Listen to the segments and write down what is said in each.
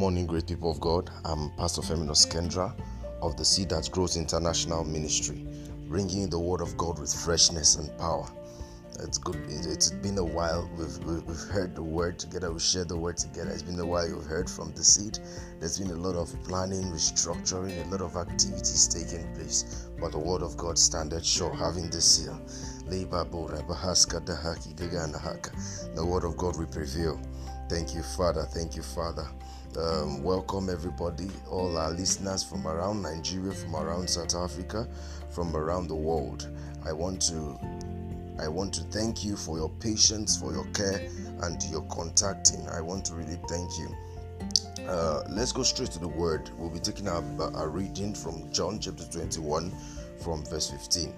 morning, great people of God. I'm Pastor Firminus Kendra of the Seed That Grows International Ministry, bringing the Word of God with freshness and power. It's good. It's been a while. We've, we've heard the word together. We've shared the word together. It's been a while. You've heard from the seed. There's been a lot of planning, restructuring, a lot of activities taking place. But the word of God standeth sure, having the seal. The word of God will prevail. Thank you, Father. Thank you, Father. Um, welcome everybody, all our listeners from around Nigeria, from around South Africa, from around the world. I want to I want to thank you for your patience, for your care, and your contacting. I want to really thank you. Uh, let's go straight to the word. We'll be taking a, a reading from John chapter 21, from verse 15.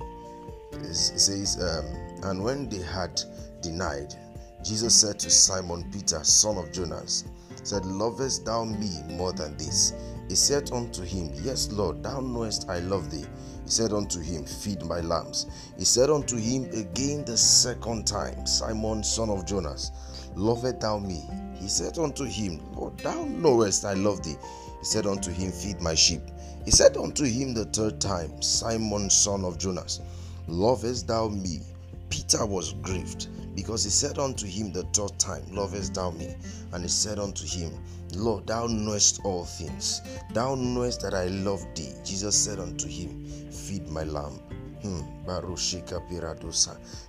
It says, um, And when they had denied, Jesus said to Simon Peter, son of Jonas, said, Lovest thou me more than this? He said unto him, Yes, Lord, thou knowest I love thee. He said unto him, Feed my lambs. He said unto him again the second time, Simon, son of Jonas, lovest thou me? He said unto him, Lord, thou knowest I love thee. He said unto him, Feed my sheep. He said unto him the third time, Simon, son of Jonas, lovest thou me? Peter was grieved because he said unto him the third time, Lovest thou me? And he said unto him, Lord, thou knowest all things. Thou knowest that I love thee. Jesus said unto him, Feed my lamb. Hmm.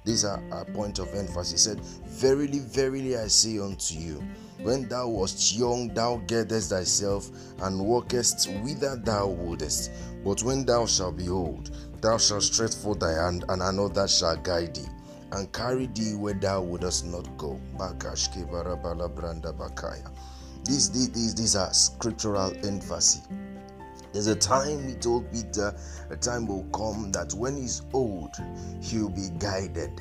These are a point of emphasis. He said, Verily, verily, I say unto you, when thou wast young, thou gettest thyself and walkest whither thou wouldest. But when thou shalt be old, thou shalt stretch forth thy hand, and another shall guide thee and carry thee where thou wouldst not go. These, these, these are scriptural emphasis. There's a time he told Peter, a time will come that when he's old, he'll be guided.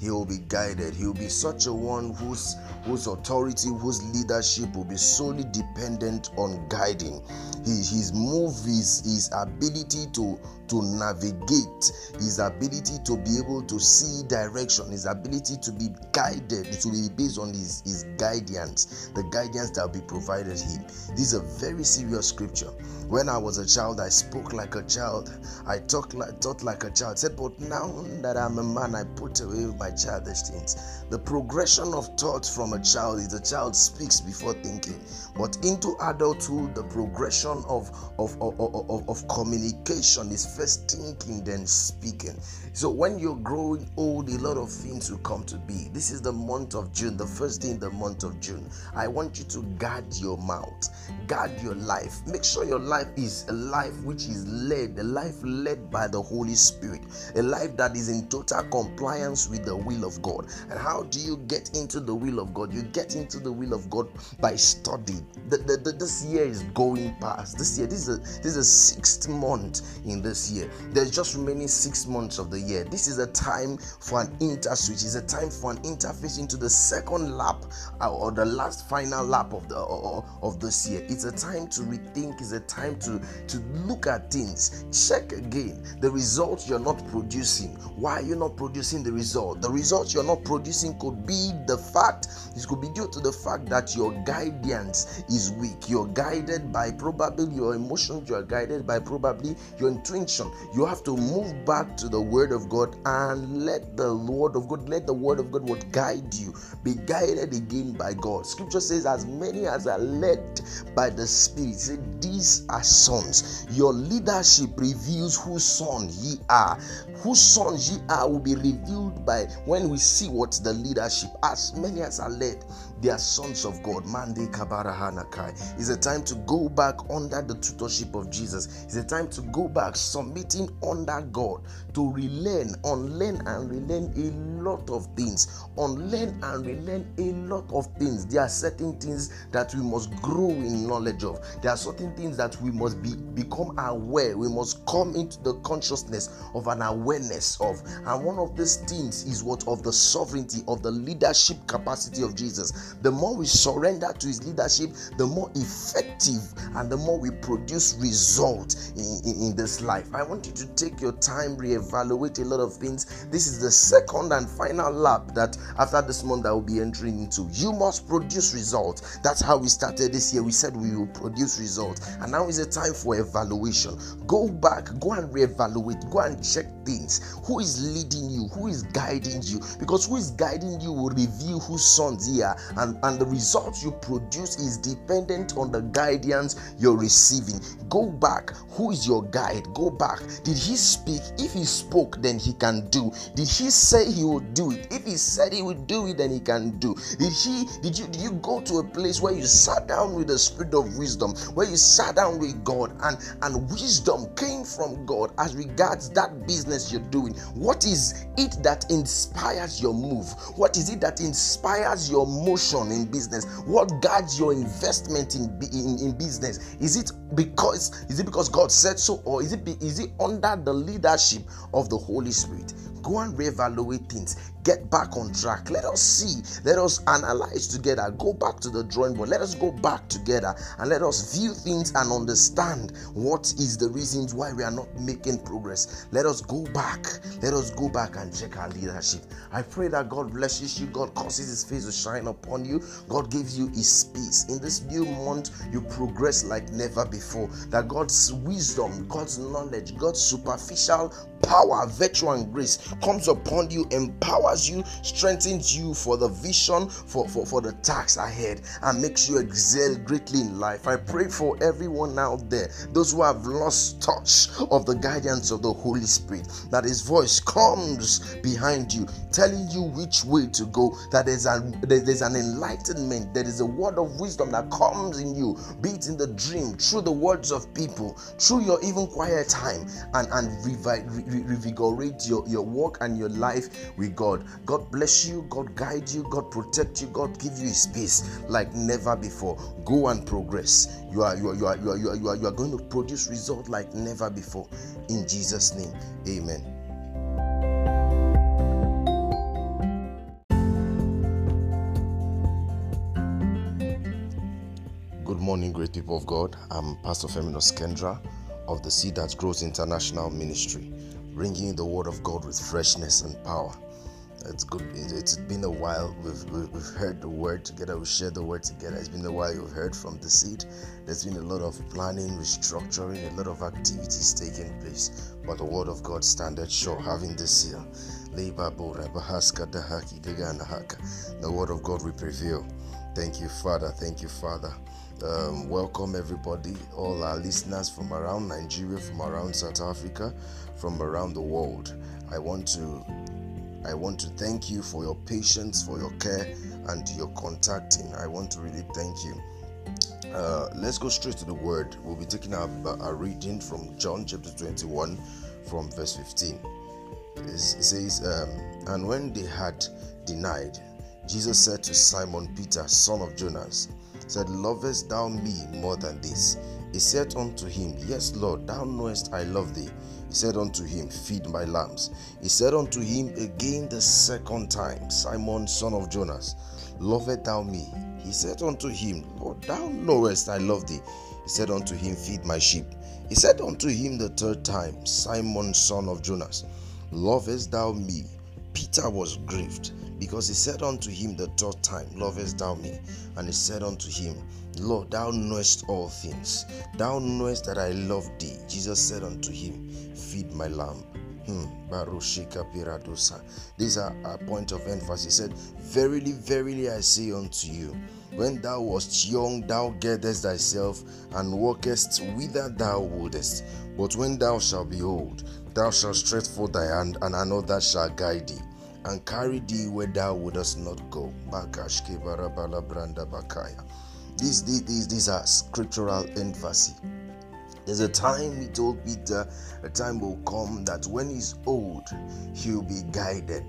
He'll be guided. He'll be such a one whose whose authority, whose leadership will be solely dependent on guiding. His, his move, his, ability to, to navigate, his ability to be able to see direction, his ability to be guided, it will be based on his, his guidance, the guidance that will be provided him. This is a very serious scripture. When I was a child, I spoke like a child. I talked like thought like a child. Said, but now that I'm a man, I put away my childish things. The progression of thought from a child is the child speaks before thinking. But into adulthood, the progression of, of, of, of, of communication is first thinking, then speaking. So when you're growing old, a lot of things will come to be. This is the month of June, the first day in the month of June. I want you to guard your mouth, guard your life. Make sure your life is a life which is led, a life led by the Holy Spirit, a life that is in total compliance with the will of God. And how do you get into the will of God? You get into the will of God by studying. The, the, the, this year is going past. This year, this is a, this is a sixth month in this year. There's just remaining six months of the year. This is a time for an interswitch. It's a time for an interface into the second lap uh, or the last final lap of the of this year. It's a time to rethink. It's a time to to look at things. Check again the results you're not producing. Why are you not producing the result? The results you're not producing could be the fact. This could be due to the fact that your guidance is weak. You're guided by probably your emotions. You are guided by probably your intuition. You have to move back to the Word of God and let the Word of God, let the Word of God would guide you. Be guided again by God. Scripture says, as many as are led by the Spirit, say, these are sons. Your leadership reveals whose son ye are. Whose sons ye are will be revealed by when we see what the leadership. As many as are led, they are sons of God. Mande Kabarahanakai. It's a time to go back under the tutorship of Jesus. It's a time to go back submitting under God to relearn, unlearn and relearn a lot of things. Unlearn and relearn a lot of things. There are certain things that we must grow in knowledge of. There are certain things that we must be become aware. We must come into the consciousness of an awareness of. And one of these things is is what of the sovereignty of the leadership capacity of Jesus. The more we surrender to his leadership, the more effective and the more we produce result in, in, in this life. I want you to take your time, reevaluate a lot of things. This is the second and final lap that after this month I will be entering into. You must produce results. That's how we started this year. We said we will produce results, and now is the time for evaluation. Go back, go and reevaluate, go and check things. Who is leading you? Who is guiding you? Because who is guiding you will reveal whose sons here, and, and the results you produce is dependent on the guidance you're receiving. Go back. Who is your guide? Go back. Did he speak? If he spoke, then he can do. Did he say he would do it? If he said he would do it, then he can do. Did he did you did you go to a place where you sat down with the spirit of wisdom, where you sat down with God and and wisdom came from God as regards that business you're doing? What is it that inspires your move? What is it that inspires your motion in business? What guides your investment in in, in business? Is it because is it because God said so or is it is it under the leadership of the Holy Spirit? Go and reevaluate things get back on track. Let us see, let us analyze together, go back to the drawing board. Let us go back together and let us view things and understand what is the reasons why we are not making progress. Let us go back, let us go back and check our leadership. I pray that God blesses you, God causes His face to shine upon you, God gives you His peace. In this new month, you progress like never before. That God's wisdom, God's knowledge, God's superficial power, virtue, and grace comes upon you, empowers you, strengthens you for the vision, for, for, for the tasks ahead, and makes you excel greatly in life. I pray for everyone out there, those who have lost touch of the guidance of the Holy Spirit, that His voice comes behind you, telling you which way to go, that there's an, there's an enlightenment, there is a word of wisdom that comes in you, be it in the dream, through the words of people, through your even quiet time, and, and revive revigorate your, your work and your life with God. God bless you, God guide you, God protect you, God give you his peace like never before. Go and progress. You are you are you are you are you are, you are, you are going to produce result like never before. In Jesus' name. Amen. Good morning, great people of God. I'm Pastor Firminus Kendra of the Seed That Grows International Ministry bringing the word of God with freshness and power. It's good. It's been a while. We've, we've heard the word together. We shared the word together. It's been a while. You've heard from the seed. There's been a lot of planning, restructuring, a lot of activities taking place. But the word of God standeth sure, having this seal. The word of God will prevail. Thank you, Father. Thank you, Father. Um, welcome everybody, all our listeners from around Nigeria, from around South Africa, from around the world. I want to I want to thank you for your patience, for your care, and your contacting. I want to really thank you. Uh, let's go straight to the word. We'll be taking a, a reading from John chapter 21, from verse 15. It says, um, And when they had denied, Jesus said to Simon Peter, son of Jonas, said, Lovest thou me more than this? He said unto him, Yes, Lord, thou knowest I love thee. He said unto him, Feed my lambs. He said unto him again the second time, Simon, son of Jonas, lovest thou me? He said unto him, Lord, thou knowest I love thee. He said unto him, Feed my sheep. He said unto him the third time, Simon, son of Jonas, lovest thou me? Peter was grieved because he said unto him the third time, Lovest thou me? And he said unto him, Lord, thou knowest all things. Thou knowest that I love thee. Jesus said unto him, Feed my lamb. Hmm. These are a point of emphasis. He said, Verily, verily, I say unto you, when thou wast young, thou gettest thyself and walkest whither thou wouldest. But when thou shalt be old, thou shalt stretch forth thy hand, and another shall guide thee and carry thee where thou wouldst not go. These, these, these are scriptural emphasis. There's a time he told Peter, a time will come that when he's old, he'll be guided.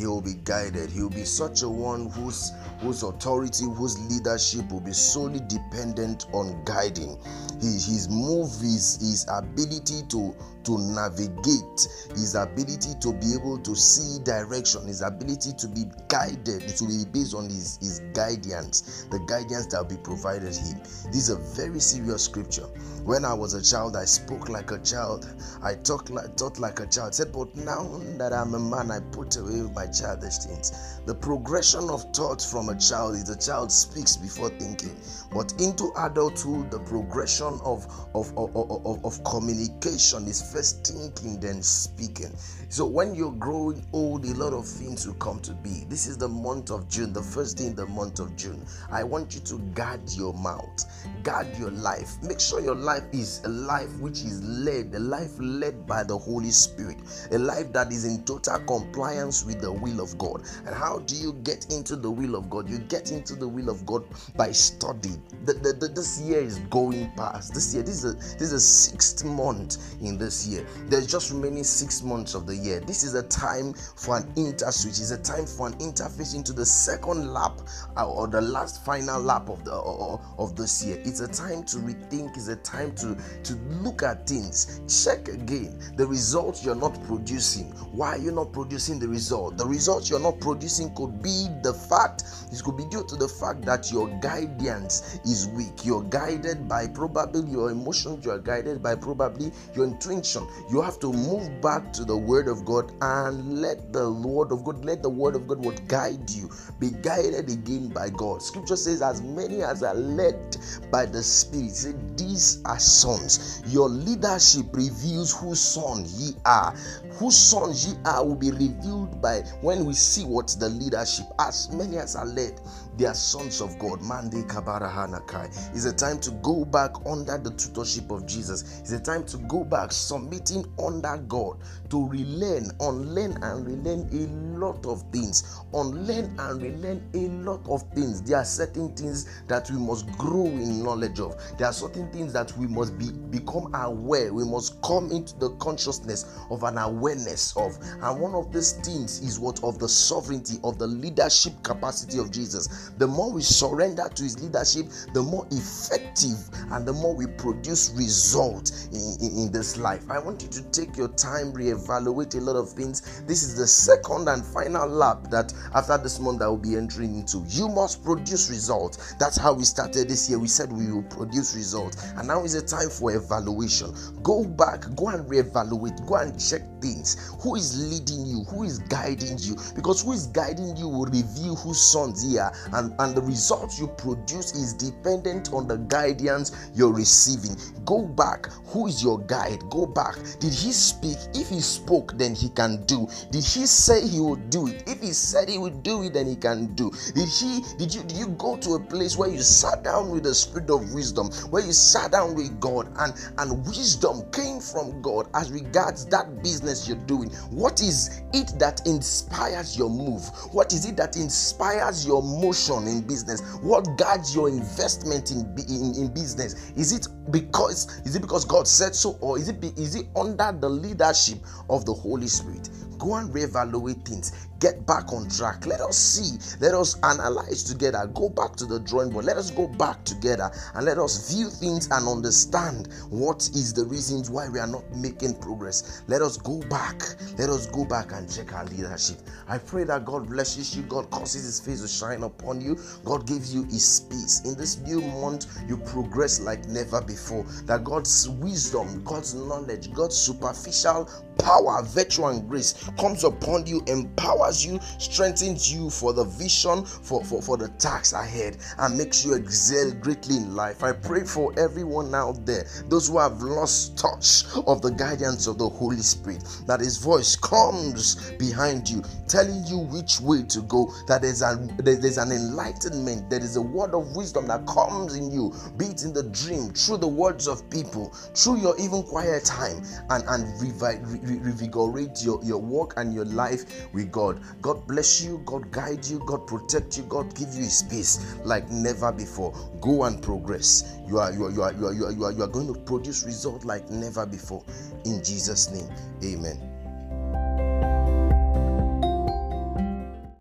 He will be guided. He will be such a one whose whose authority, whose leadership will be solely dependent on guiding. His, his move, his, his ability to to navigate, his ability to be able to see direction, his ability to be guided, it will be based on his, his guidance, the guidance that will be provided him. This is a very serious scripture. When I was a child, I spoke like a child, I talked like thought like a child. said, but now that I'm a man, I put away my childish things. The progression of thought from a child is a child speaks before thinking, but into adulthood, the progression of of, of, of, of communication is first thinking, then speaking. So when you're growing old, a lot of things will come to be. This is the month of June, the first day in the month of June. I want you to guard your mouth, guard your life. Make sure your life is a life which is led, a life led by the Holy Spirit, a life that is in total compliance with the will of God. And how do you get into the will of God? You get into the will of God by studying. The, the, the, this year is going past. This year, this is a, this is a sixth month in this year. There's just remaining six months of the year. This is a time for an interswitch. It's a time for an interface into the second lap uh, or the last final lap of the of this year. It's a time to rethink. It's a time to to look at things. Check again the results you're not producing. Why are you not producing the result? The results you're not producing could be the fact. It could be due to the fact that your guidance is weak. You're guided by probably your emotions. You are guided by probably your intuition. You have to move back to the Word of God and let the Word of God, let the Word of God would guide you. Be guided again by God. Scripture says, as many as are led by the Spirit, say, these are sons. Your leadership reveals whose son ye are. Whose sons ye are will be revealed by when we see what the leadership. As many as are led, they are sons of God. Mande Kabarahanakai. It's a time to go back under the tutorship of Jesus. It's a time to go back submitting under God to relearn, unlearn, and relearn a lot of things. Unlearn and relearn a lot of things. There are certain things that we must grow in knowledge of. There are certain things that we must be become aware. We must come into the consciousness of an awareness of. And one of these things is what of the sovereignty of the leadership capacity of Jesus. The more we surrender to his leadership, the more effective and the more we produce result in, in, in this life. I want you to take your time, reevaluate a lot of things. This is the second and final lap that after this month I will be entering into. You must produce results. That's how we started this year. We said we will produce results, and now is the time for evaluation. Go back, go and reevaluate, go and check things. Who is leading you? Who is guiding you? Because who is guiding you will reveal whose sons are, and, and the results you produce is dependent on the guidance you're receiving. Go back. Who is your guide? Go back. Did he speak? If he spoke, then he can do. Did he say he would do it? If he said he would do it, then he can do. Did he did you did you go to a place where you sat down with the spirit of wisdom, where you sat down with God and and wisdom came from God as regards that business you're doing? What is it that inspires your move? What is it that inspires your motion in business? What guides your investment in, in, in business? Is it because is it because God said so, or is it is it under the leadership of the Holy Spirit? Go and reevaluate things get back on track. Let us see, let us analyze together, go back to the drawing board. Let us go back together and let us view things and understand what is the reasons why we are not making progress. Let us go back, let us go back and check our leadership. I pray that God blesses you, God causes His face to shine upon you, God gives you His peace. In this new month, you progress like never before. That God's wisdom, God's knowledge, God's superficial power, virtue, and grace comes upon you, empowers you, strengthens you for the vision, for, for, for the task ahead, and makes you excel greatly in life. I pray for everyone out there, those who have lost touch of the guidance of the Holy Spirit, that His voice comes behind you, telling you which way to go, that there's an, there's an enlightenment, there is a word of wisdom that comes in you, be it in the dream, through the words of people, through your even quiet time, and, and revive revigorate your, your work and your life with God. God bless you, God guide you, God protect you, God give you his peace like never before. Go and progress. You are you are you are you are you are, you are, you are going to produce result like never before. In Jesus' name. Amen.